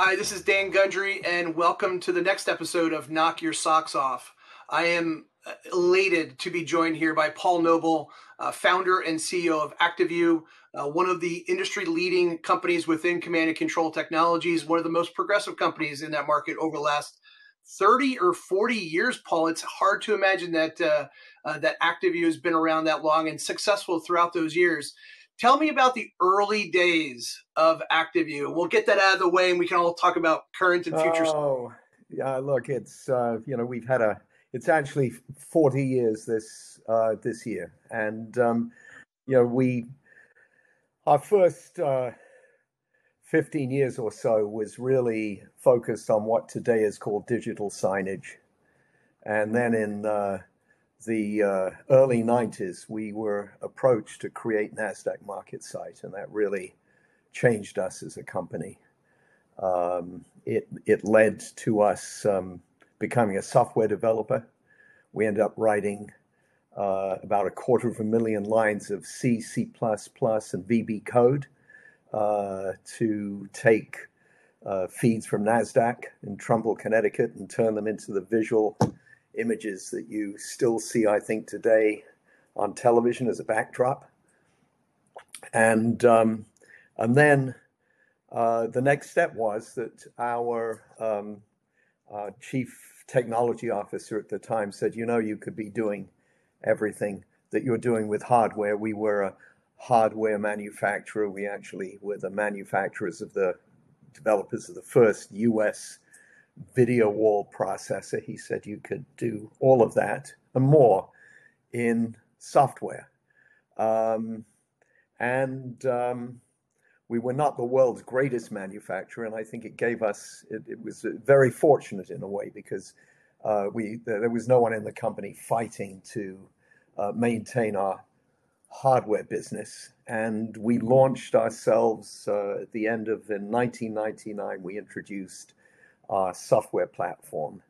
Hi, this is Dan Gundry, and welcome to the next episode of Knock Your Socks Off. I am uh, elated to be joined here by Paul Noble, uh, founder and CEO of ActiveVue, uh, one of the industry leading companies within command and control technologies, one of the most progressive companies in that market over the last 30 or 40 years, Paul. It's hard to imagine that uh, uh, that ActiveVue has been around that long and successful throughout those years. Tell me about the early days of ActiveVue. We'll get that out of the way, and we can all talk about current and future. Oh, yeah. Look, it's uh, you know we've had a. It's actually 40 years this uh, this year, and um, you know we our first uh, 15 years or so was really focused on what today is called digital signage. And then in uh, the uh, early 90s, we were approached to create NASDAQ market site, and that really changed us as a company. Um, it, it led to us um, becoming a software developer. We ended up writing uh, about a quarter of a million lines of C, C++, and VB code uh, to take uh, feeds from NASDAQ in Trumbull, Connecticut, and turn them into the visual images that you still see, I think, today on television as a backdrop. And, um, and then uh, the next step was that our um, uh, chief technology officer at the time said, you know, you could be doing everything that you're doing with hardware. We were a hardware manufacturer. We actually were the manufacturers of the developers of the first US video wall processor. He said you could do all of that and more in software. Um, and um, we were not the world's greatest manufacturer, and I think it gave us, it, it was very fortunate in a way because uh, we there was no one in the company fighting to uh, maintain our hardware business, and we launched ourselves uh, at the end of in 1999. We introduced our software platform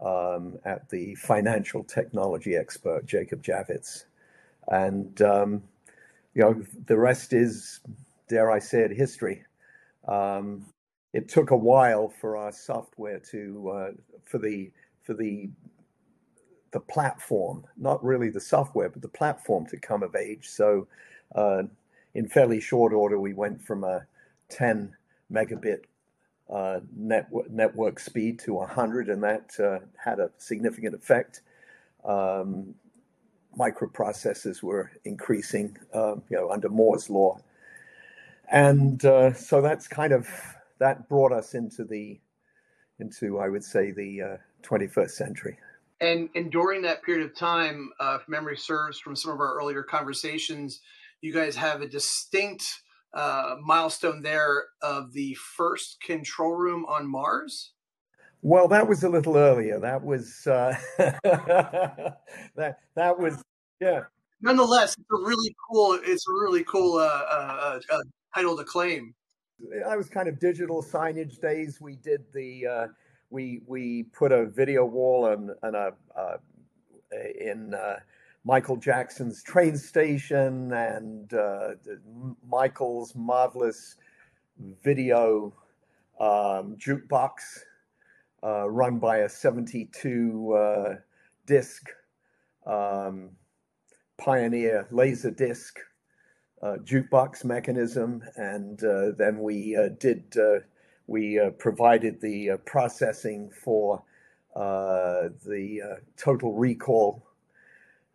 um, at the financial technology expert Jacob Javits, and um, you know the rest is, dare I say it, history. Um, it took a while for our software to uh, for the for the the platform, not really the software, but the platform to come of age. So, uh, in fairly short order, we went from a 10 megabit uh, network, network speed to 100, and that uh, had a significant effect. Um, microprocessors were increasing, um, you know, under Moore's law, and uh, so that's kind of that brought us into the into I would say the 21st uh, century. And and during that period of time, uh, if memory serves from some of our earlier conversations, you guys have a distinct uh, milestone there of the first control room on Mars. Well, that was a little earlier. That was uh, that that was yeah. Nonetheless, it's a really cool. It's a really cool uh, uh, uh, title to claim. I was kind of digital signage days. We did the uh, we we put a video wall and, and a uh, in uh, Michael Jackson's train station and uh, Michael's marvelous video um, jukebox uh, run by a 72 uh, disc um, Pioneer laser disc uh, jukebox mechanism, and then we did we uh, provided the uh, processing for uh, the uh, total recall.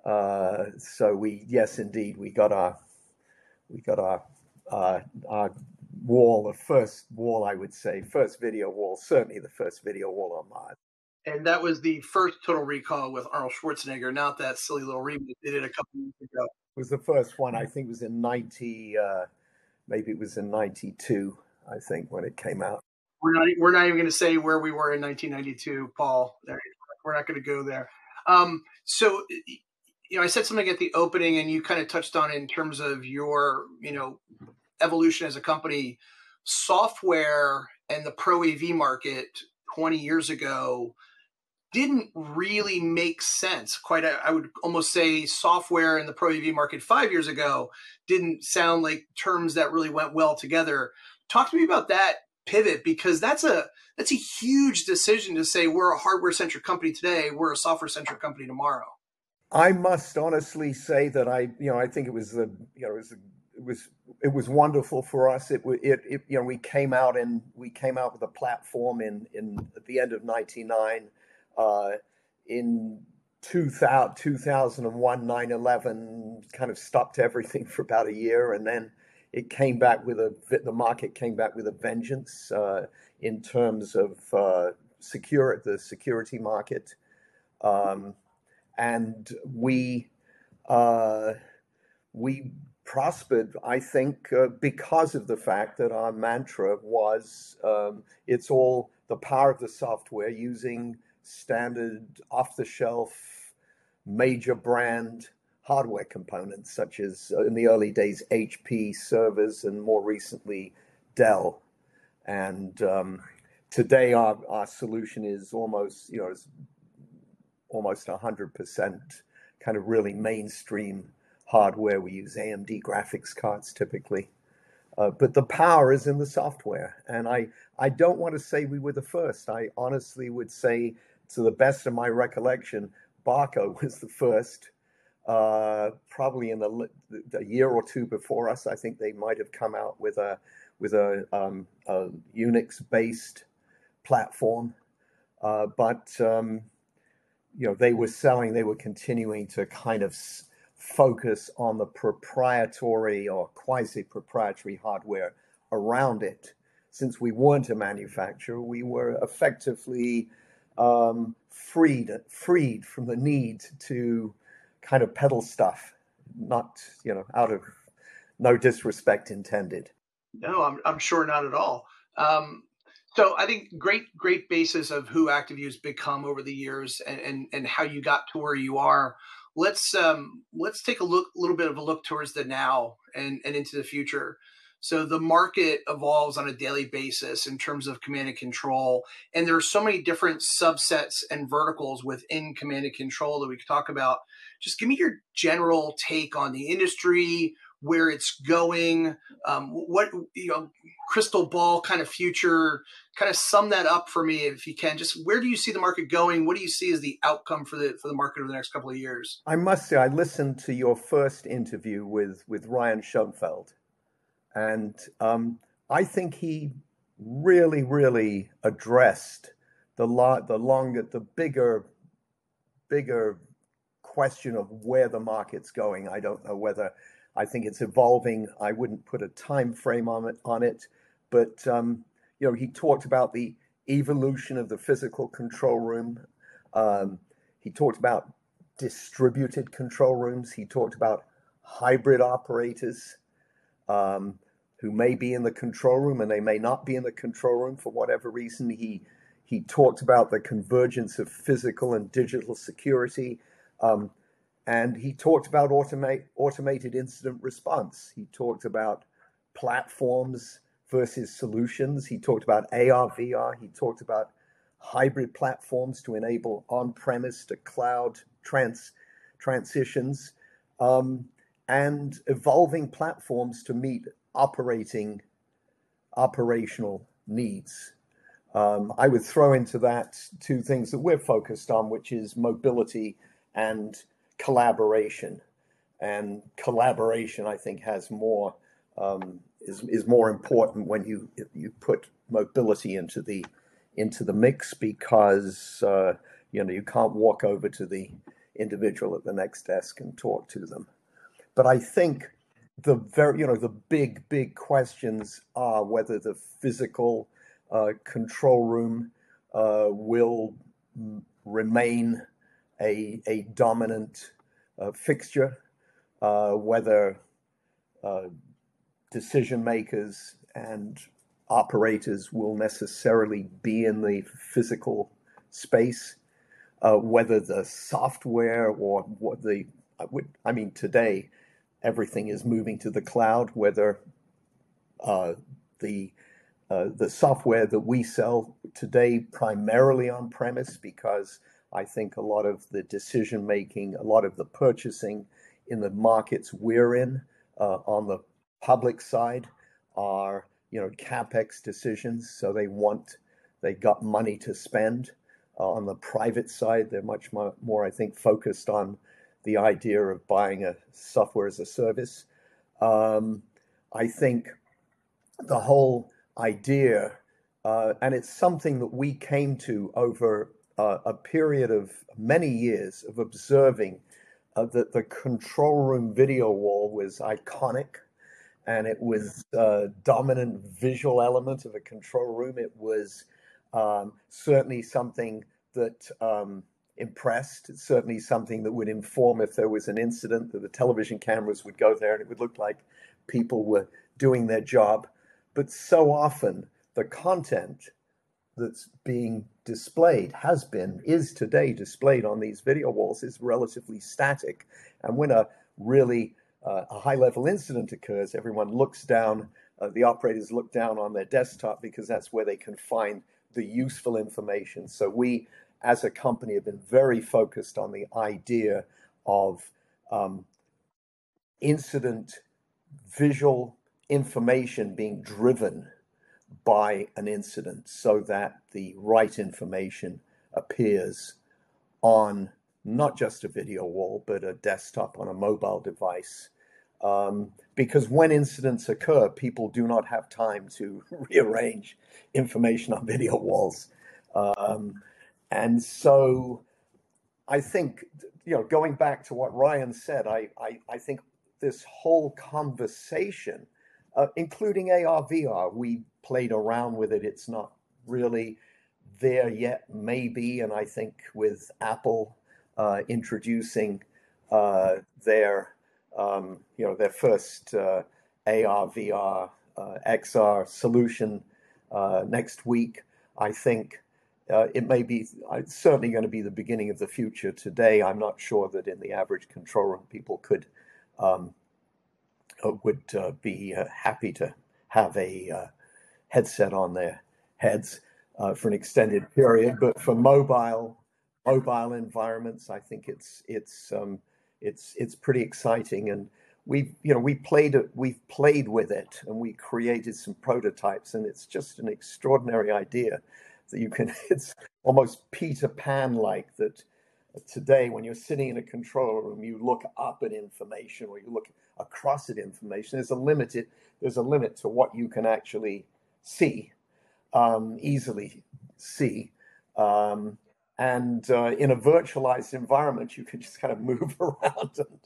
Uh, so we, yes, indeed, we got our we got our our wall, the first wall, I would say, first video wall, certainly the first video wall on Mars. And that was the first Total Recall with Arnold Schwarzenegger, not that silly little remake they did a couple years ago. It was the first one, I think it was in 90, uh, maybe it was in 92, I think, when it came out. We're not we're not even going to say where we were in 1992, Paul. We're not going to go there. Um, so, you know, I said something at the opening, and you kind of touched on in terms of your, you know, evolution as a company. Software and the pro AV market 20 years ago didn't really make sense. Quite, I would almost say software and the pro AV market five years ago didn't sound like terms that really went well together. Talk to me about that pivot because that's a that's a huge decision to say we're a hardware centric company today, we're a software centric company tomorrow. I must honestly say that I, you know, I think it was the, you know, it was, it was, it was wonderful for us. It, it, it, you know, we came out and we came out with a platform in, in at the end of '99. Uh, in 2000, 2001, 9 11 kind of stopped everything for about a year. And then it came back with a, the market came back with a vengeance uh, in terms of uh, secure, the security market. Um, and we, uh, we prospered, I think, uh, because of the fact that our mantra was um, it's all the power of the software using standard off the shelf major brand hardware components, such as uh, in the early days HP servers and more recently Dell. And um, today, our, our solution is almost, you know, is almost 100% kind of really mainstream hardware. We use AMD graphics cards typically. Uh, but the power is in the software. And I, I don't want to say we were the first. I honestly would say to the best of my recollection, Barco was the first, uh, probably in the, the year or two before us. I think they might have come out with a with a, um, a Unix-based platform, uh, but um, you know they were selling. They were continuing to kind of focus on the proprietary or quasi-proprietary hardware around it. Since we weren't a manufacturer, we were effectively um, freed freed from the need to kind of peddle stuff, not you know out of no disrespect intended. No, I'm I'm sure not at all. Um, so I think great great basis of who ActiveVue has become over the years and, and and how you got to where you are. Let's um, let's take a look a little bit of a look towards the now and and into the future. So the market evolves on a daily basis in terms of command and control. And there are so many different subsets and verticals within command and control that we could talk about. Just give me your general take on the industry, where it's going, um, what, you know, crystal ball kind of future, kind of sum that up for me if you can. Just where do you see the market going? What do you see as the outcome for the for the market over the next couple of years? I must say, I listened to your first interview with with Ryan Schoenfeld and um, I think he really, really addressed the lot, the longer, the bigger, bigger question of where the market's going. I don't know whether I think it's evolving. I wouldn't put a time frame on it, on it, but um, you know, he talked about the evolution of the physical control room. Um, he talked about distributed control rooms. He talked about hybrid operators. Um, who may be in the control room and they may not be in the control room for whatever reason. He he talked about the convergence of physical and digital security, um, and he talked about automate, automated incident response. He talked about platforms versus solutions. He talked about AR, VR. He talked about hybrid platforms to enable on-premise to cloud trans transitions. Um, and evolving platforms to meet operating operational needs. Um, I would throw into that two things that we're focused on, which is mobility and collaboration. And collaboration, I think, has more um, is is more important when you you put mobility into the into the mix because uh, you know you can't walk over to the individual at the next desk and talk to them. But I think the very you know the big big questions are whether the physical uh, control room uh, will remain a a dominant uh, fixture, uh, whether uh, decision makers and operators will necessarily be in the physical space, uh, whether the software or what the I, would, I mean today everything is moving to the cloud, whether uh, the uh, the software that we sell today primarily on premise because I think a lot of the decision making, a lot of the purchasing in the markets we're in uh, on the public side are you know, capex decisions. So they want, they got money to spend. Uh, on the private side, they're much more, I think, focused on the idea of buying a software as a service. Um, I think the whole idea, uh, and it's something that we came to over uh, a period of many years of observing uh, that the control room video wall was iconic and it was a dominant visual element of a control room. It was um, certainly something that um, impressed. It's certainly something that would inform if there was an incident that the television cameras would go there and it would look like people were doing their job. But so often the content that's being displayed has been is today displayed on these video walls is relatively static. And when a really uh, a high level incident occurs everyone looks down uh, the operators look down on their desktop because that's where they can find the useful information. So we as a company have been very focused on the idea of um, incident visual information being driven by an incident so that the right information appears on not just a video wall, but a desktop on a mobile device. Um, because when incidents occur, people do not have time to rearrange information on video walls. Um, and so I think, you know, going back to what Ryan said, I, I, I think this whole conversation, uh, including AR, VR, we played around with it. It's not really there yet, maybe. And I think with Apple uh, introducing uh, their, um, you know, their first uh, AR, VR, uh, XR solution uh, next week, I think uh, it may be it's certainly going to be the beginning of the future. Today, I'm not sure that in the average control room people could um, would be happy to have a headset on their heads uh, for an extended period. But for mobile mobile environments, I think it's it's um, it's it's pretty exciting. And we you know we played we've played with it, and we created some prototypes, and it's just an extraordinary idea that you can. It's almost Peter Pan like that. Today, when you're sitting in a control room, you look up at information or you look across at information. There's a limited, there's a limit to what you can actually see, um, easily see. Um, and uh, in a virtualized environment, you can just kind of move around and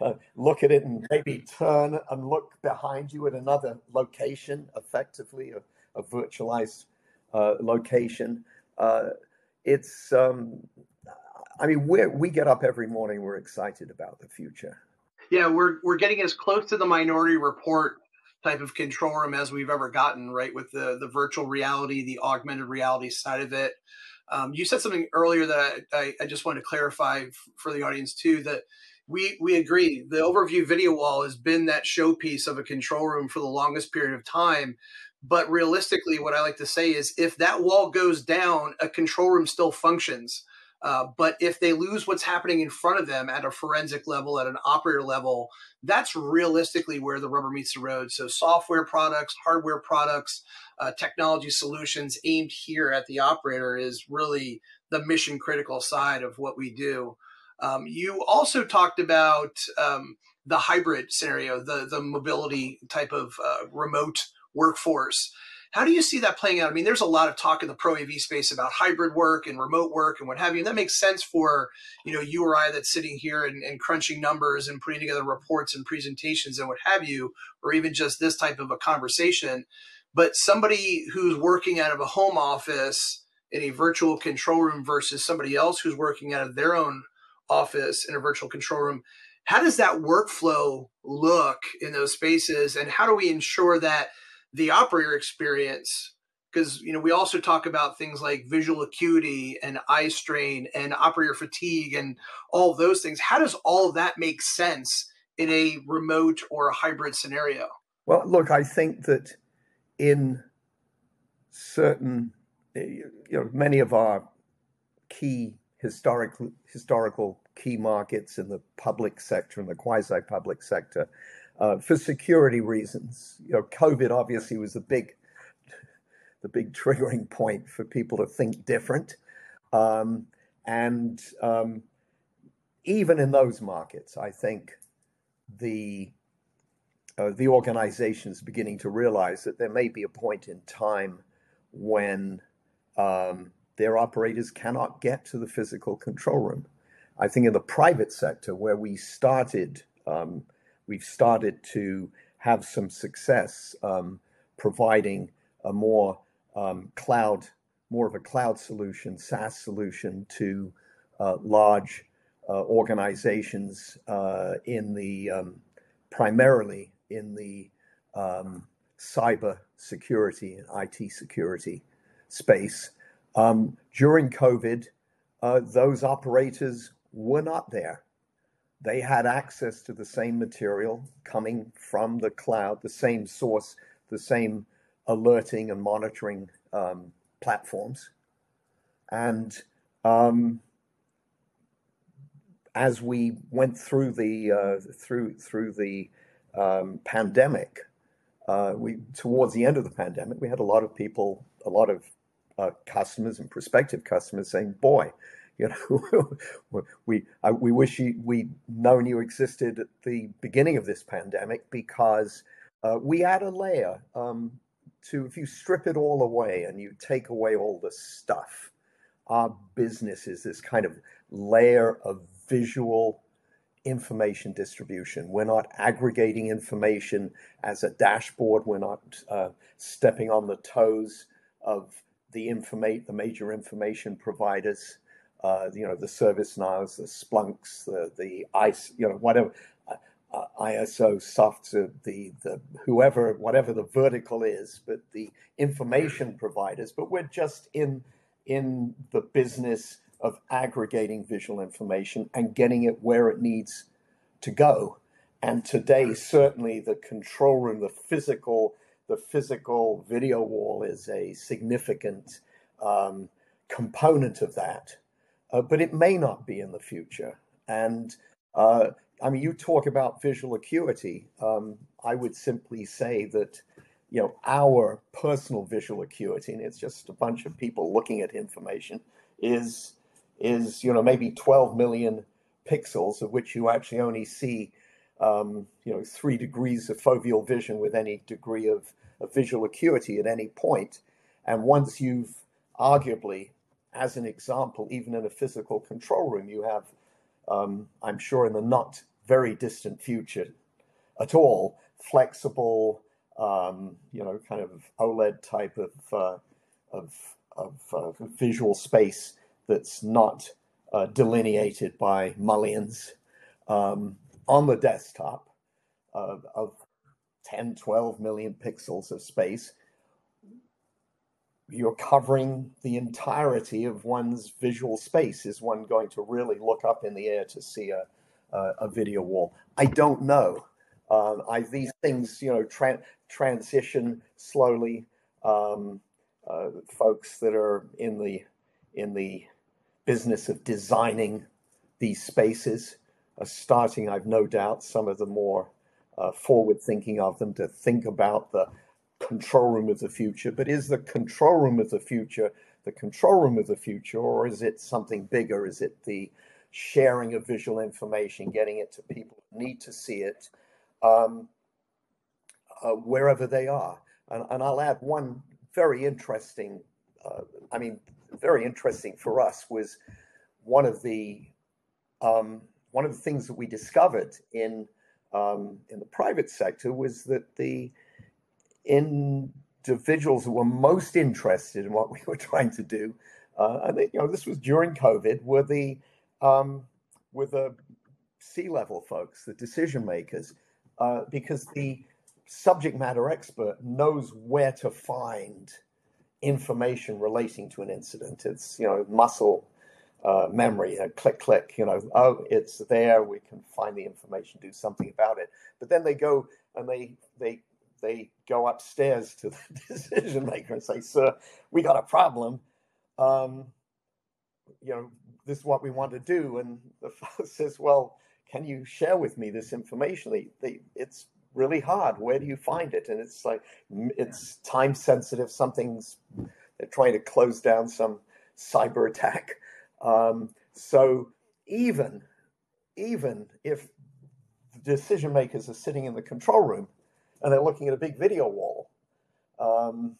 uh, look at it and maybe turn and look behind you at another location, effectively, a, a virtualized uh, location. Uh, it's, um, I mean, we we get up every morning, we're excited about the future. Yeah, we're, we're getting as close to the minority report type of control room as we've ever gotten, right? With the the virtual reality, the augmented reality side of it. Um, you said something earlier that I, I, just wanted to clarify for the audience too that we we agree the overview video wall has been that showpiece of a control room for the longest period of time. But realistically, what I like to say is if that wall goes down, a control room still functions. Uh, but if they lose what's happening in front of them at a forensic level, at an operator level, that's realistically where the rubber meets the road. So, software products, hardware products, uh, technology solutions aimed here at the operator is really the mission critical side of what we do. Um, you also talked about um, the hybrid scenario, the the mobility type of uh, remote workforce. How do you see that playing out? I mean, there's a lot of talk in the pro AV space about hybrid work and remote work and what have you. And that makes sense for, you know, you or I that's sitting here and, and crunching numbers and putting together reports and presentations and what have you, or even just this type of a conversation. But somebody who's working out of a home office in a virtual control room versus somebody else who's working out of their own office in a virtual control room, how does that workflow look in those spaces? And how do we ensure that the operator experience because you know we also talk about things like visual acuity and eye strain and operator fatigue and all those things. How does all that make sense in a remote or a hybrid scenario? Well look i think that in certain eh, you know many of our key historical historical key markets in the public sector and the quasi public sector uh, for security reasons. You know, COVID obviously was the big, the big triggering point for people to think different, um, and um, even in those markets, I think the uh, the organization is beginning to realize that there may be a point in time when um, their operators cannot get to the physical control room. I think in the private sector, where we started, um, we've started to have some success um, providing a more um, cloud, more of a cloud solution, SaaS solution to uh, large uh, organizations uh, in the um, primarily in the um, cyber security and IT security space. Um, during COVID, uh, those operators were not there. They had access to the same material coming from the cloud, the same source, the same alerting and monitoring um, platforms. And um, as we went through the uh, through through the um, pandemic, uh, we towards the end of the pandemic, we had a lot of people, a lot of uh, customers and prospective customers saying, "Boy, you know, we I, we wish we'd known you existed at the beginning of this pandemic because uh, we add a layer um, to if you strip it all away and you take away all the stuff, our business is this kind of layer of visual information distribution. We're not aggregating information as a dashboard. We're not uh, stepping on the toes of the informate the major information providers. Uh, you know the service ServiceNows, the Splunks, the the ICE, you know whatever. Uh, uh ISO soft, the the whoever whatever the vertical is, but the information providers. But we're just in in the business of aggregating visual information and getting it where it needs to go. And today, certainly, the control room, the physical, the physical video wall is a significant um, component of that. Uh, but it may not be in the future. And uh, I mean, you talk about visual acuity. Um, I would simply say that, you know, our personal visual acuity, and it's just a bunch of people looking at information, is is you know maybe 12 million pixels of which you actually only see um, you know three degrees of foveal vision with any degree of, of visual acuity at any point. point and once you've arguably as an example even in a physical control room you have um, i'm sure in the not very distant future at all flexible um, you know kind of oled type of uh, of, of uh, visual space that's not uh, delineated by mullions um, on the desktop uh, of 10, 12 million pixels of space. You're covering the entirety of one's visual space. Is one going to really look up in the air to see a, a, a video wall? I don't know. Um, I, these things, you know, tra- transition slowly. Um, uh, folks that are in the in the business of designing these spaces, are starting, I've no doubt, some of the more uh, forward thinking of them to think about the control room of the future. But is the control room of the future the control room of the future, or is it something bigger? Is it the sharing of visual information, getting it to people who need to see it um, uh, wherever they are? And, and, I'll add one very interesting, uh, I mean, very interesting for us was one of the um, one of the things that we discovered in um, in the private sector was that the individuals who were most interested in what we were trying to do, uh, and you know this was during COVID, were the um, were the C level folks, the decision makers, uh, because the subject matter expert knows where to find information relating to an incident. It's you know muscle uh, memory, uh, click click. You know, oh, it's there. We can find the information, do something about it. But then they go and they they they go upstairs to the decision maker and say, "Sir, we got a problem. Um, you know, this is what we want to do." And the fellow says, "Well." Can you share with me this information? They, they, it's really hard. Where do you find it? And it's like it's time sensitive. Something's they're trying to close down some cyber attack. Um, so even even if the decision makers are sitting in the control room and they're looking at a big video wall, um,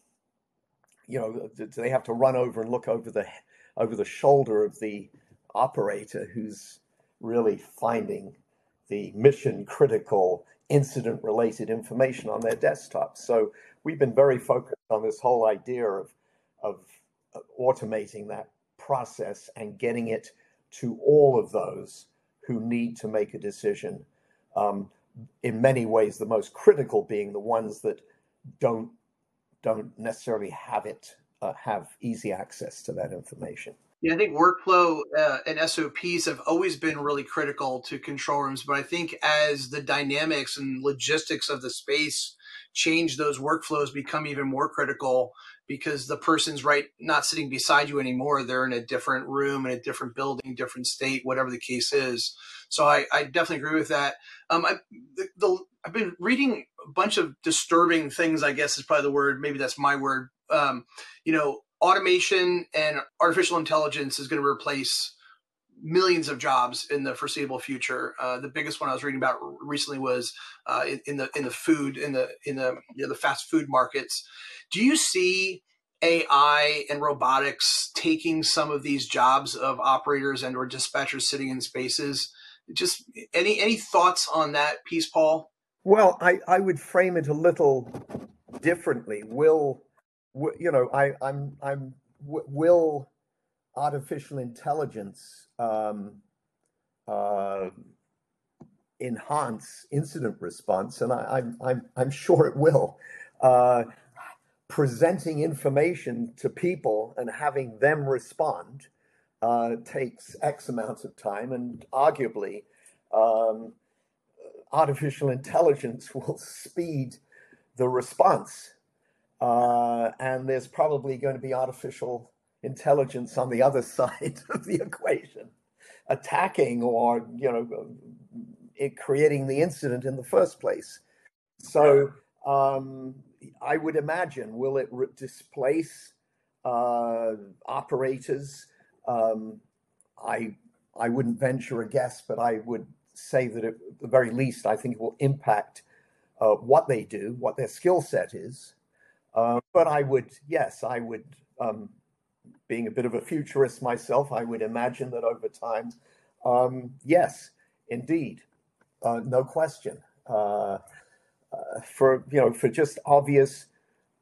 you know, do they have to run over and look over the over the shoulder of the operator who's really finding the mission critical incident related information on their desktop. So we've been very focused on this whole idea of, of automating that process and getting it to all of those who need to make a decision. Um, in many ways, the most critical being the ones that don't don't necessarily have it uh, have easy access to that information. Yeah, I think workflow uh, and SOPs have always been really critical to control rooms, but I think as the dynamics and logistics of the space change, those workflows become even more critical because the person's right not sitting beside you anymore. They're in a different room, in a different building, different state, whatever the case is. So I, I definitely agree with that. Um, I, the, the, I've been reading a bunch of disturbing things. I guess is probably the word. Maybe that's my word. Um, you know, automation and artificial intelligence is going to replace millions of jobs in the foreseeable future. Uh, the biggest one I was reading about recently was uh, in, in, the in the food in the in the you know, the fast food markets. Do you see AI and robotics taking some of these jobs of operators and or dispatchers sitting in spaces? Just any any thoughts on that piece, Paul? Well, I, I would frame it a little differently. Will you know, I, I'm, I'm, will artificial intelligence um, uh, enhance incident response? And I, am I'm, I'm, I'm sure it will. Uh, presenting information to people and having them respond uh, takes X amount of time, and arguably, um, artificial intelligence will speed the response uh, and there's probably going to be artificial intelligence on the other side of the equation, attacking or you know it creating the incident in the first place. So um, I would imagine, will it re- displace uh, operators? Um, I I wouldn't venture a guess, but I would say that at the very least, I think it will impact uh, what they do, what their skill set is, uh, but I would, yes, I would, um, being a bit of a futurist myself, I would imagine that over time, um, yes, indeed, uh, no question, uh, uh for you know, for just obvious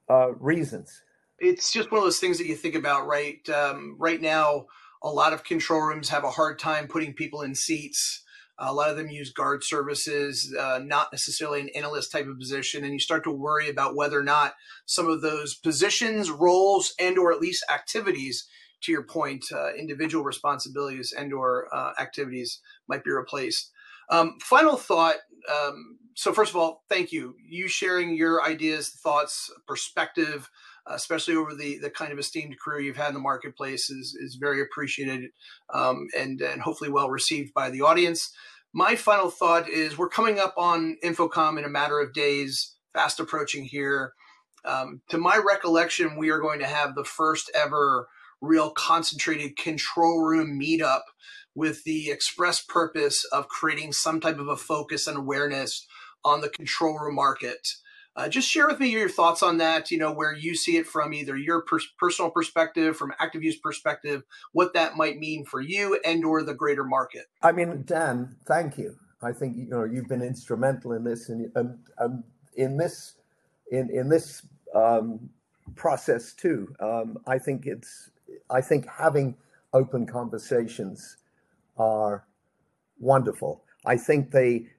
uh, reasons. It's just one of those things that you think about, right? Um, right now, a lot of control rooms have a hard time putting people in seats a lot of them use guard services, uh, not necessarily an analyst type of position, and you start to worry about whether or not some of those positions, roles, and or at least activities, to your point, uh, individual responsibilities and or uh, activities might be replaced. Um, final thought. Um, so first of all, thank you. You sharing your ideas, thoughts, perspective, especially over the the kind of esteemed career you've had in the marketplace, is is very appreciated um, and and hopefully well received by the audience. My final thought is we're coming up on InfoComm in a matter of days, fast approaching here. Um, to my recollection, we are going to have the first ever real concentrated control room meetup with the express purpose of creating some type of a focus and awareness on the control room market. Uh, just share with me your thoughts on that. You know, where you see it from either your per- personal perspective, from ActiveVue's perspective, what that might mean for you and/or the greater market. I mean, Dan, thank you. I think you know you've been instrumental in this, and, and, and in this in in this um, process too. Um, I think it's I think having open conversations are wonderful. I think they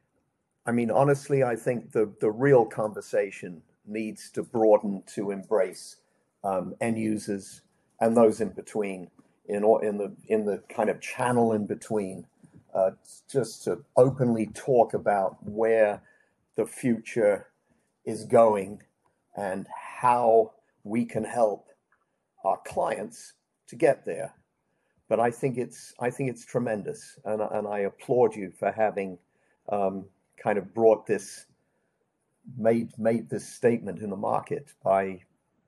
I mean, honestly, I think the, the real conversation needs to broaden to embrace um, end users and those in between, in, in, the, in the kind of channel in between, uh, just to openly talk about where the future is going and how we can help our clients to get there. But I think it's I think it's tremendous, and and I applaud you for having um, kind of brought this made made this statement in the market by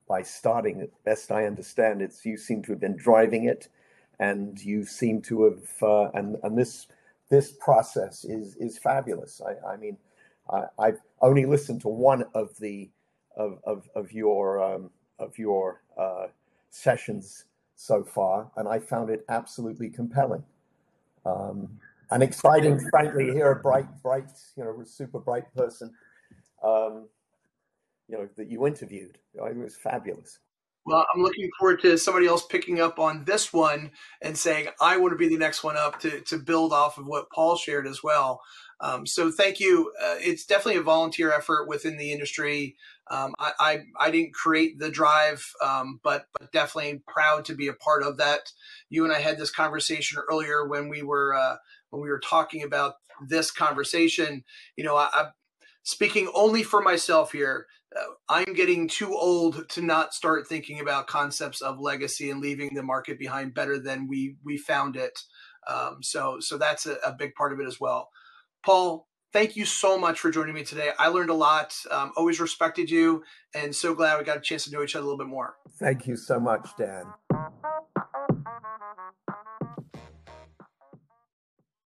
by starting. Best I understand, it's you seem to have been driving it, and you seem to have uh, and and this this process is is fabulous. I, I mean, I, have only listened to one of the of of, of your um, of your uh, sessions so far, and I found it absolutely compelling. Um, and exciting, frankly, hear a bright, bright, you know, super bright person, um, you know, that you interviewed. It was fabulous. Well, I'm looking forward to somebody else picking up on this one and saying, I want to be the next one up to, to build off of what Paul shared as well. Um, so thank you. Uh, it's definitely a volunteer effort within the industry. Um, I, I, I, didn't create the drive, um, but, but definitely proud to be a part of that. You and I had this conversation earlier when we were uh, when we were talking about this conversation. You know, I, I'm speaking only for myself here. Uh, I'm getting too old to not start thinking about concepts of legacy and leaving the market behind better than we we found it. Um, so so that's a, a, big part of it as well. Paul, thank you so much for joining me today. I learned a lot. Um, always respected you, and so glad we got a chance to know each other a little bit more. Thank you so much, Dan.